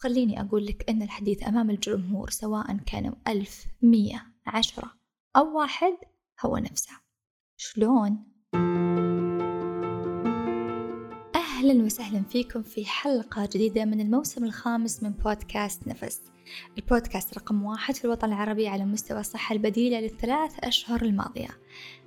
خليني أقول لك أن الحديث أمام الجمهور سواء كانوا ألف مية عشرة أو واحد هو نفسه. شلون؟ أهلا وسهلا فيكم في حلقة جديدة من الموسم الخامس من بودكاست نفس. البودكاست رقم واحد في الوطن العربي على مستوى الصحة البديلة للثلاث أشهر الماضية.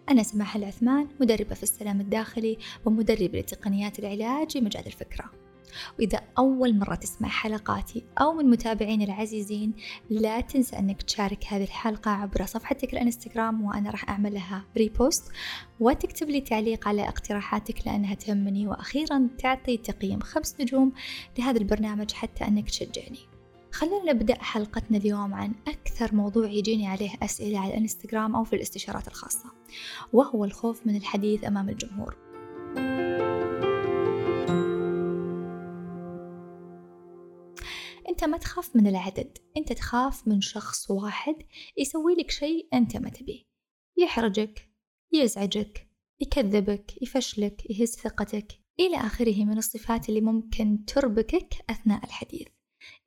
أنا سماح العثمان مدربة في السلام الداخلي ومدربة لتقنيات العلاج في مجال الفكرة. وإذا أول مرة تسمع حلقاتي أو من متابعيني العزيزين لا تنسى أنك تشارك هذه الحلقة عبر صفحتك الإنستغرام وأنا راح أعمل لها ريبوست وتكتب لي تعليق على اقتراحاتك لأنها تهمني. وأخيرا تعطي تقييم خمس نجوم لهذا البرنامج حتى أنك تشجعني. خلينا نبدأ حلقتنا اليوم عن أكثر موضوع يجيني عليه أسئلة على الإنستغرام أو في الاستشارات الخاصة وهو الخوف من الحديث أمام الجمهور. أنت ما تخاف من العدد أنت تخاف من شخص واحد يسوي لك شيء أنت ما تبيه. يحرجك يزعجك يكذبك يفشلك يهز ثقتك إلى آخره من الصفات اللي ممكن تربكك أثناء الحديث.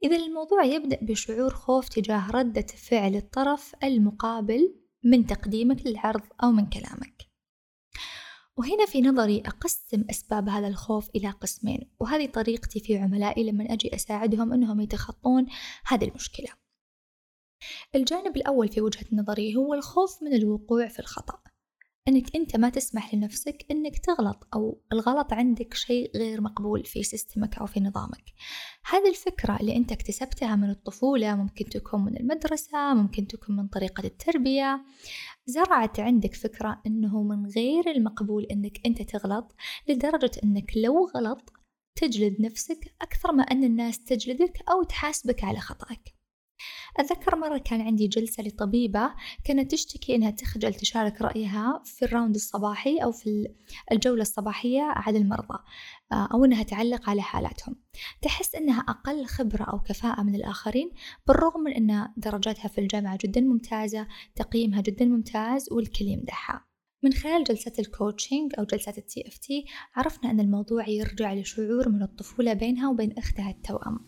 إذا الموضوع يبدأ بشعور خوف تجاه ردة فعل الطرف المقابل من تقديمك للعرض أو من كلامك. وهنا في نظري أقسم أسباب هذا الخوف إلى قسمين وهذه طريقتي في عملائي لما أجي أساعدهم أنهم يتخطون هذه المشكلة. الجانب الأول في وجهة نظري هو الخوف من الوقوع في الخطأ. إنك أنت ما تسمح لنفسك إنك تغلط أو الغلط عندك شيء غير مقبول في سيستمك أو في نظامك. هذه الفكرة اللي أنت اكتسبتها من الطفولة ممكن تكون من المدرسة ممكن تكون من طريقة التربية. زرعت عندك فكرة إنه من غير المقبول إنك أنت تغلط لدرجة إنك لو غلط تجلد نفسك أكثر ما أن الناس تجلدك أو تحاسبك على خطأك. أتذكر مرة كان عندي جلسة لطبيبة كانت تشتكي إنها تخجل تشارك رأيها في الراوند الصباحي أو في الجولة الصباحية على المرضى آه، أو إنها تعلق على حالاتهم. تحس إنها أقل خبرة أو كفاءة من الآخرين بالرغم من أن درجاتها في الجامعة جدا ممتازة تقييمها جدا ممتاز والكل يمدحها. من خلال جلسات الـ coaching أو جلسات الـ TFT عرفنا أن الموضوع يرجع لشعور من الطفولة بينها وبين أختها التوأم.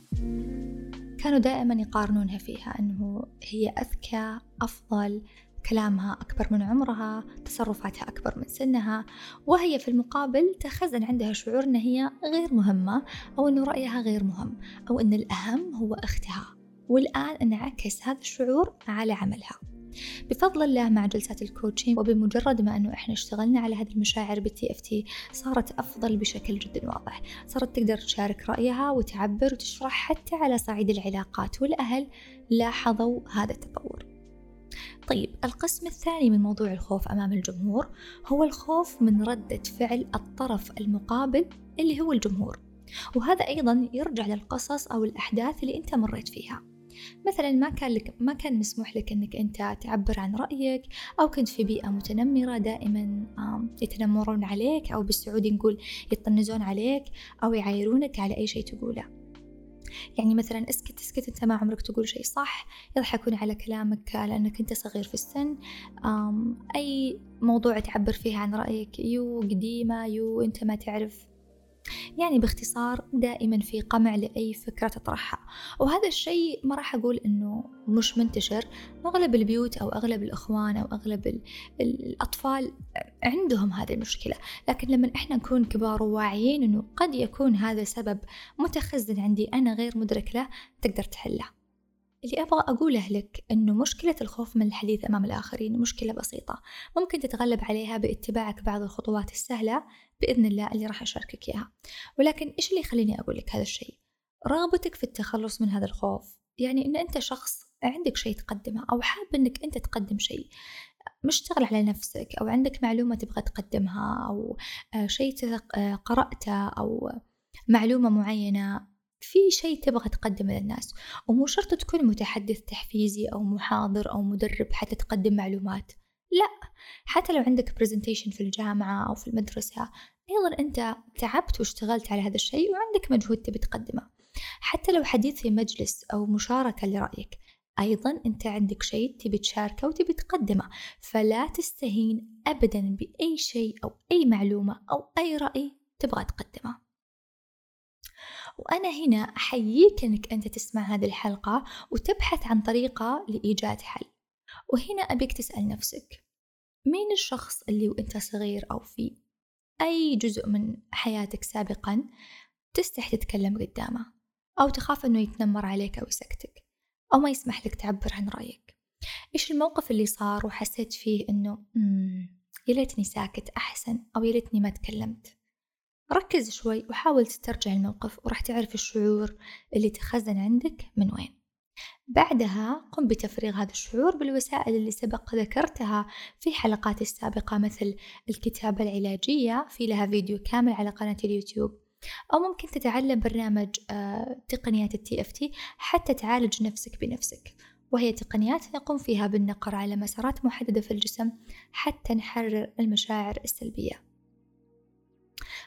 كانوا دائما يقارنونها فيها أنه هي أذكى أفضل كلامها أكبر من عمرها تصرفاتها أكبر من سنها وهي في المقابل تخزن عندها شعور أن هي غير مهمة أو أنه رأيها غير مهم أو أن الأهم هو أختها والآن انعكس هذا الشعور على عملها. بفضل الله مع جلسات الـ coaching وبمجرد ما أنه إحنا اشتغلنا على هذه المشاعر بالـ TFT صارت أفضل بشكل جدا واضح. صارت تقدر تشارك رأيها وتعبر وتشرح حتى على صعيد العلاقات والأهل لاحظوا هذا التطور. طيب القسم الثاني من موضوع الخوف أمام الجمهور هو الخوف من ردة فعل الطرف المقابل اللي هو الجمهور. وهذا أيضا يرجع للقصص أو الأحداث اللي أنت مريت فيها. مثلا ما كان لك ما كان مسموح لك إنك أنت تعبر عن رأيك أو كنت في بيئة متنمرة دائما يتنمرون عليك أو بالسعودي نقول يطنزون عليك أو يعايرونك على أي شيء تقوله. يعني مثلا اسكت اسكت أنت ما عمرك تقول شيء صح يضحكون على كلامك لأنك أنت صغير في السن. أي موضوع تعبر فيه عن رأيك يو قديمة يو أنت ما تعرف. يعني باختصار دائما في قمع لأي فكرة تطرحها. وهذا الشيء ما راح أقول أنه مش منتشر. أغلب البيوت أو أغلب الأخوان أو أغلب الأطفال عندهم هذه المشكلة. لكن لما إحنا نكون كبار وواعيين أنه قد يكون هذا سبب متخزن عندي أنا غير مدرك له تقدر تحله. اللي أبغى أقوله لك أنه مشكلة الخوف من الحديث أمام الآخرين مشكلة بسيطة. ممكن تتغلب عليها باتباعك بعض الخطوات السهلة بإذن الله اللي راح أشاركك إياها. ولكن إيش اللي يخليني أقول لك هذا الشيء؟ رغبتك في التخلص من هذا الخوف. يعني إن أنت شخص عندك شيء تقدمه أو حاب إنك أنت تقدم شيء مشتغل على نفسك أو عندك معلومة تبغى تقدمها أو آه، شيء آه، قرأته أو معلومة معينة في شيء تبغى تقدمه للناس ومو شرط تكون متحدث تحفيزي أو محاضر أو مدرب حتى تقدم معلومات لا حتى لو عندك برزنتيشن في الجامعة أو في المدرسة أيضا أنت تعبت واشتغلت على هذا الشيء وعندك مجهود تبي تقدمه. حتى لو حديث في مجلس أو مشاركة لرأيك أيضا أنت عندك شيء تبي تشاركه وتبي تقدمه فلا تستهين أبدا بأي شيء أو أي معلومة أو أي رأي تبغى تقدمه. وأنا هنا أحييك أنك أنت تسمع هذه الحلقة وتبحث عن طريقة لإيجاد حل. وهنا أبيك تسأل نفسك مين الشخص اللي وأنت صغير أو في أي جزء من حياتك سابقا تستحي تتكلم قدامه أو تخاف أنه يتنمر عليك أو يسكتك أو ما يسمح لك تعبر عن رأيك؟ إيش الموقف اللي صار وحسيت فيه أنه يا ليتني ساكت أحسن أو يا ليتني ما تكلمت؟ ركز شوي وحاول تسترجع الموقف وراح تعرف الشعور اللي تخزن عندك من وين. بعدها قم بتفريغ هذا الشعور بالوسائل اللي سبق ذكرتها في حلقاتي السابقة مثل الكتابة العلاجية في لها فيديو كامل على قناة اليوتيوب. أو ممكن تتعلم برنامج آه، تقنيات التي إف تي حتى تعالج نفسك بنفسك. وهي تقنيات نقوم فيها بالنقر على مسارات محددة في الجسم حتى نحرر المشاعر السلبية.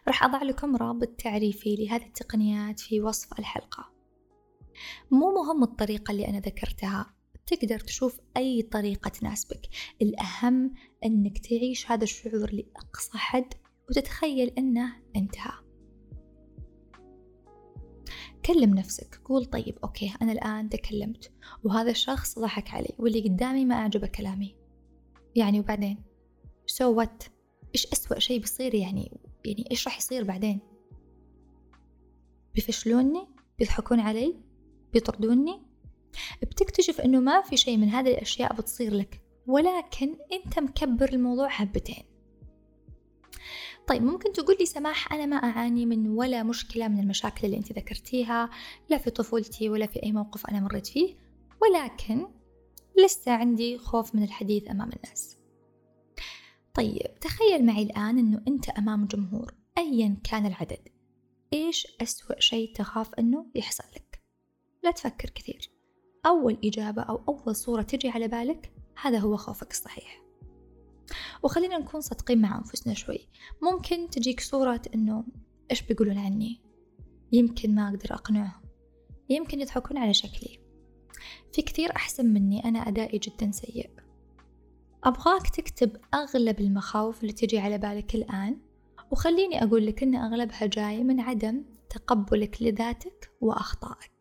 راح أضع لكم رابط تعريفي لهذه التقنيات في وصف الحلقة. مو مهم الطريقة اللي أنا ذكرتها تقدر تشوف أي طريقة تناسبك. الأهم أنك تعيش هذا الشعور لأقصى حد وتتخيل أنه انتهى. كلم نفسك قول طيب okay أنا الآن تكلمت وهذا الشخص ضحك علي واللي قدامي ما أعجبه كلامي. يعني وبعدين؟ so so what إيش أسوأ شيء بيصير يعني؟ يعني إيش راح يصير بعدين؟ بيفشلوني بيضحكون علي؟ بيطردوني؟ بتكتشف إنه ما في شيء من هذه الأشياء بتصير لك ولكن أنت مكبر الموضوع حبتين. طيب ممكن تقول لي سماح أنا ما أعاني من ولا مشكلة من المشاكل اللي أنت ذكرتيها لا في طفولتي ولا في أي موقف أنا مريت فيه ولكن لسه عندي خوف من الحديث أمام الناس. طيب تخيل معي الآن أنه أنت أمام جمهور أيا كان العدد إيش أسوأ شيء تخاف أنه يحصل لك؟ لا تفكر كثير أول إجابة أو أول صورة تجي على بالك هذا هو خوفك الصحيح. وخلينا نكون صادقين مع أنفسنا شوي ممكن تجيك صورة أنه إيش بيقولون عني؟ يمكن ما أقدر أقنعهم يمكن يضحكون على شكلي. في كثير أحسن مني أنا أدائي جدا سيء. أبغاك تكتب أغلب المخاوف اللي تجي على بالك الآن وخليني أقول لك أن أغلبها جاي من عدم تقبلك لذاتك وأخطائك.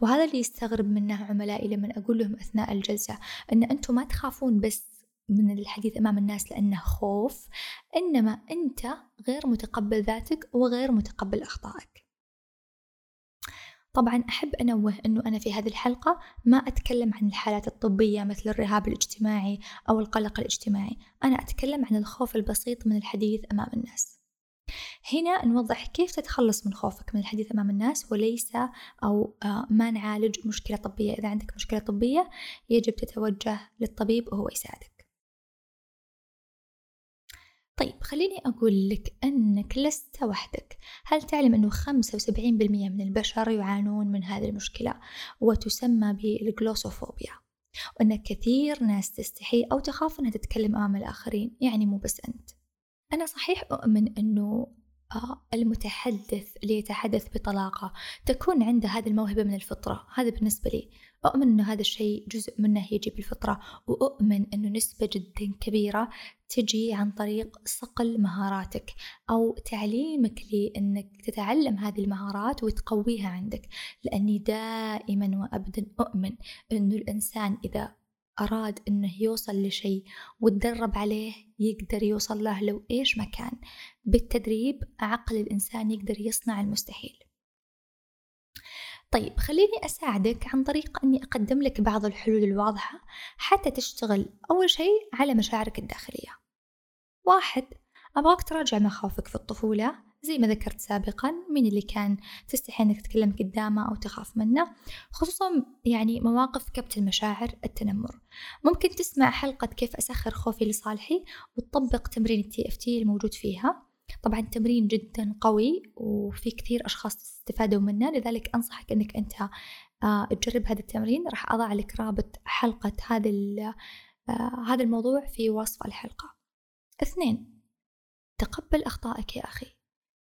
وهذا اللي يستغرب منه عملائي لما أقول لهم أثناء الجلسة أن أنتم ما تخافون بس من الحديث أمام الناس لأنه خوف إنما أنت غير متقبل ذاتك وغير متقبل أخطائك. طبعا أحب أنوه أنه أنا في هذه الحلقة ما أتكلم عن الحالات الطبية مثل الرهاب الاجتماعي أو القلق الاجتماعي. أنا أتكلم عن الخوف البسيط من الحديث أمام الناس. هنا نوضح كيف تتخلص من خوفك من الحديث أمام الناس وليس أو آه، ما نعالج مشكلة طبية. إذا عندك مشكلة طبية يجب تتوجه للطبيب وهو يساعدك. طيب خليني أقول لك أنك لست وحدك. هل تعلم أنه 75% من البشر يعانون من هذه المشكلة وتسمى بالجلوسوفوبيا؟ وأن كثير ناس تستحي أو تخاف أنها تتكلم أمام الآخرين يعني مو بس أنت. أنا صحيح أؤمن أنه المتحدث اللي يتحدث بطلاقة. تكون عنده هذه الموهبة من الفطرة. هذا بالنسبة لي. أؤمن أنه هذا الشيء جزء منه يجي بالفطرة. وأؤمن أنه نسبة جدا كبيرة تجي عن طريق صقل مهاراتك أو تعليمك لأنك تتعلم هذه المهارات وتقويها عندك. لأني دائما وأبدا أؤمن أنه الإنسان إذا أراد أنه يوصل لشيء وتدرب عليه يقدر يوصل له لو إيش مكان بالتدريب عقل الإنسان يقدر يصنع المستحيل. طيب خليني أساعدك عن طريق أني أقدم لك بعض الحلول الواضحة حتى تشتغل أول شيء على مشاعرك الداخلية. واحد أبغاك تراجع مخاوفك في الطفولة. زي ما ذكرت سابقا مين اللي كان تستحي إنك تتكلم قدامه أو تخاف منه؟ خصوصا يعني مواقف كبت المشاعر التنمر. ممكن تسمع حلقة كيف أسخر خوفي لصالحي وتطبق تمرين التي إف تي الموجود فيها. طبعا تمرين جدا قوي وفي كثير أشخاص استفادوا منه لذلك أنصحك إنك أنت آه، تجرب هذا التمرين. راح أضع لك رابط حلقة هذا آه، هذا الموضوع في وصف الحلقة. اثنين تقبل أخطائك يا أخي.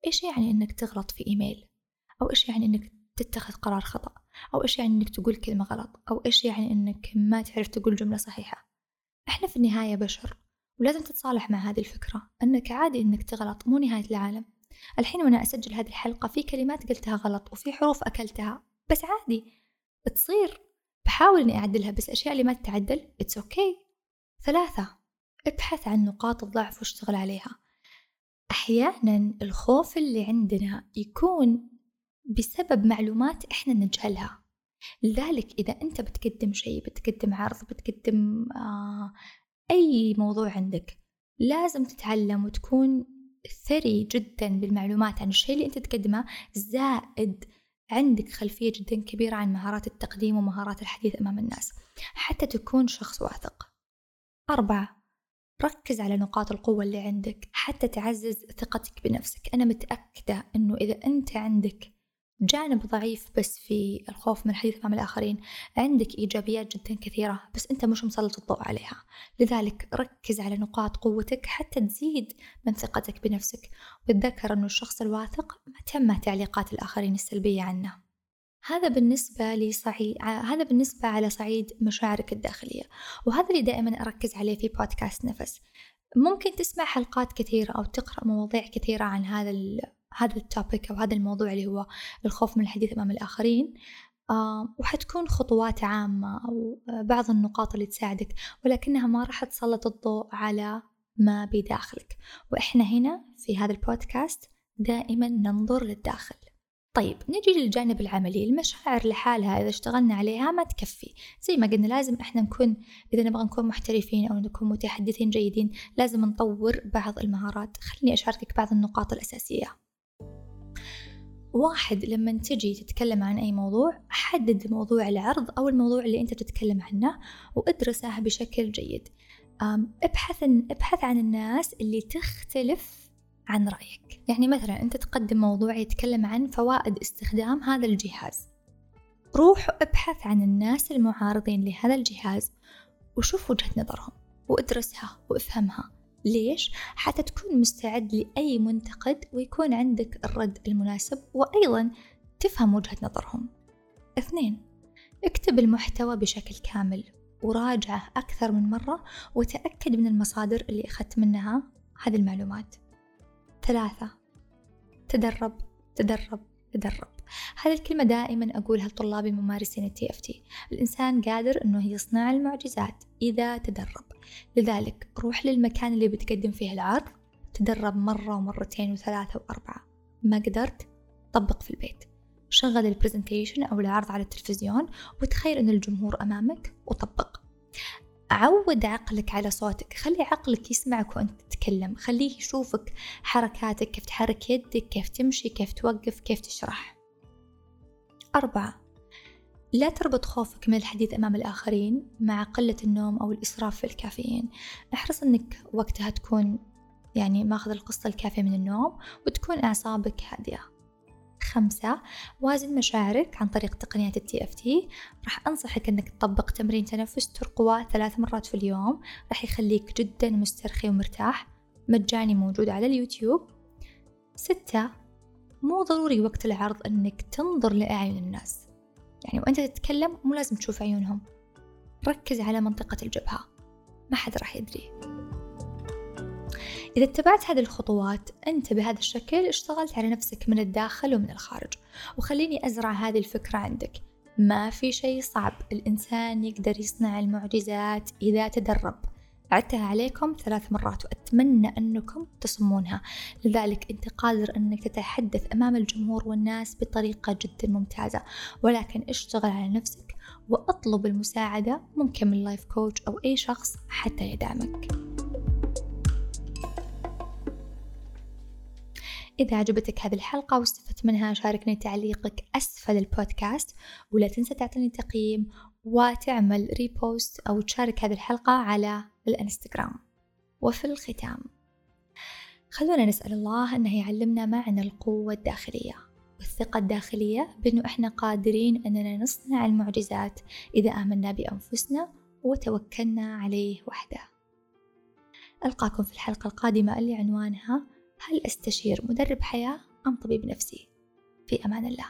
إيش يعني إنك تغلط في إيميل؟ أو إيش يعني إنك تتخذ قرار خطأ؟ أو إيش يعني إنك تقول كلمة غلط؟ أو إيش يعني إنك ما تعرف تقول جملة صحيحة؟ إحنا في النهاية بشر ولازم تتصالح مع هذه الفكرة أنك عادي إنك تغلط مو نهاية العالم. الحين وأنا أسجل هذه الحلقة في كلمات قلتها غلط وفي حروف أكلتها. بس عادي تصير بحاول إني أعدلها بس الأشياء اللي ما تتعدل it's okay okay. ثلاثة ابحث عن نقاط الضعف واشتغل عليها. أحيانا الخوف اللي عندنا يكون بسبب معلومات إحنا نجهلها. لذلك إذا أنت بتقدم شيء بتقدم عرض بتقدم آه أي موضوع عندك لازم تتعلم وتكون ثري جدا بالمعلومات. عن الشيء اللي أنت تقدمه زائد عندك خلفية جدا كبيرة عن مهارات التقديم ومهارات الحديث أمام الناس. حتى تكون شخص واثق. أربعة ركز على نقاط القوة اللي عندك حتى تعزز ثقتك بنفسك. أنا متأكدة أنه إذا أنت عندك جانب ضعيف بس في الخوف من الحديث أمام الآخرين عندك إيجابيات جدا كثيرة بس أنت مش مسلط الضوء عليها. لذلك ركز على نقاط قوتك حتى تزيد من ثقتك بنفسك. وتذكر أنه الشخص الواثق ما تعليقات الآخرين السلبية عنه. هذا بالنسبة لصعيد هذا بالنسبة على صعيد مشاعرك الداخلية. وهذا اللي دائما أركز عليه في بودكاست نفس. ممكن تسمع حلقات كثيرة أو تقرأ مواضيع كثيرة عن هذا هذا التوبيك أو هذا الموضوع اللي هو الخوف من الحديث أمام الآخرين. آه وحتكون خطوات عامة أو بعض النقاط اللي تساعدك ولكنها ما راح تسلط الضوء على ما بداخلك وإحنا هنا في هذا البودكاست دائما ننظر للداخل. طيب نجي للجانب العملي. المشاعر لحالها إذا اشتغلنا عليها ما تكفي. زي ما قلنا لازم إحنا نكون إذا نبغى نكون محترفين أو نكون متحدثين جيدين لازم نطور بعض المهارات. خليني أشاركك بعض النقاط الأساسية. واحد لما تجي تتكلم عن أي موضوع حدد موضوع العرض أو الموضوع اللي أنت بتتكلم عنه وادرسه بشكل جيد. ابحث ابحث عن الناس اللي تختلف عن رأيك. يعني مثلا أنت تقدم موضوع يتكلم عن فوائد استخدام هذا الجهاز. روح ابحث عن الناس المعارضين لهذا الجهاز وشوف وجهة نظرهم وادرسها وافهمها. ليش؟ حتى تكون مستعد لأي منتقد ويكون عندك الرد المناسب وأيضا تفهم وجهة نظرهم. اثنين اكتب المحتوى بشكل كامل وراجعه أكثر من مرة وتأكد من المصادر اللي أخذت منها هذه المعلومات. ثلاثة. تدرب تدرب تدرب. هذه الكلمة دائما أقولها لطلابي ممارسين الـ TFT الإنسان قادر أنه يصنع المعجزات إذا تدرب. لذلك روح للمكان اللي بتقدم فيه العرض تدرب مرة ومرتين وثلاثة وأربعة. ما قدرت؟ طبق في البيت. شغل الـ presentation أو العرض على التلفزيون وتخيل أن الجمهور أمامك وطبق. عود عقلك على صوتك. خلي عقلك يسمعك وأنت تتكلم. خليه يشوفك حركاتك كيف تحرك يدك كيف تمشي كيف توقف كيف تشرح. أربعة لا تربط خوفك من الحديث أمام الآخرين مع قلة النوم أو الإسراف في الكافيين. أحرص أنك وقتها تكون يعني ماخذ القسط الكافي من النوم وتكون أعصابك هادئة. خمسة. وازن مشاعرك عن طريق تقنية الـ TFT راح أنصحك أنك تطبق تمرين تنفس ترقوة ثلاث مرات في اليوم. راح يخليك جدا مسترخي ومرتاح. مجاني موجود على اليوتيوب. ستة. مو ضروري وقت العرض أنك تنظر لأعين الناس. يعني وأنت تتكلم مو لازم تشوف عيونهم. ركز على منطقة الجبهة. ما حد راح يدري. إذا اتبعت هذه الخطوات أنت بهذا الشكل اشتغلت على نفسك من الداخل ومن الخارج. وخليني أزرع هذه الفكرة عندك. ما في شيء صعب. الإنسان يقدر يصنع المعجزات إذا تدرب. عدتها عليكم ثلاث مرات وأتمنى أنكم تصمونها لذلك أنت قادر أنك تتحدث أمام الجمهور والناس بطريقة جدا ممتازة. ولكن اشتغل على نفسك وأطلب المساعدة ممكن من لايف كوتش أو أي شخص حتى يدعمك. إذا عجبتك هذه الحلقة واستفدت منها شاركني تعليقك أسفل البودكاست. ولا تنسى تعطيني تقييم وتعمل ريبوست أو تشارك هذه الحلقة على الإنستغرام. وفي الختام خلونا نسأل الله أنه يعلمنا معنى القوة الداخلية والثقة الداخلية بأنه إحنا قادرين أننا نصنع المعجزات إذا آمنا بأنفسنا وتوكلنا عليه وحده. ألقاكم في الحلقة القادمة اللي عنوانها هل أستشير مدرب حياة أم طبيب نفسي؟ في أمان الله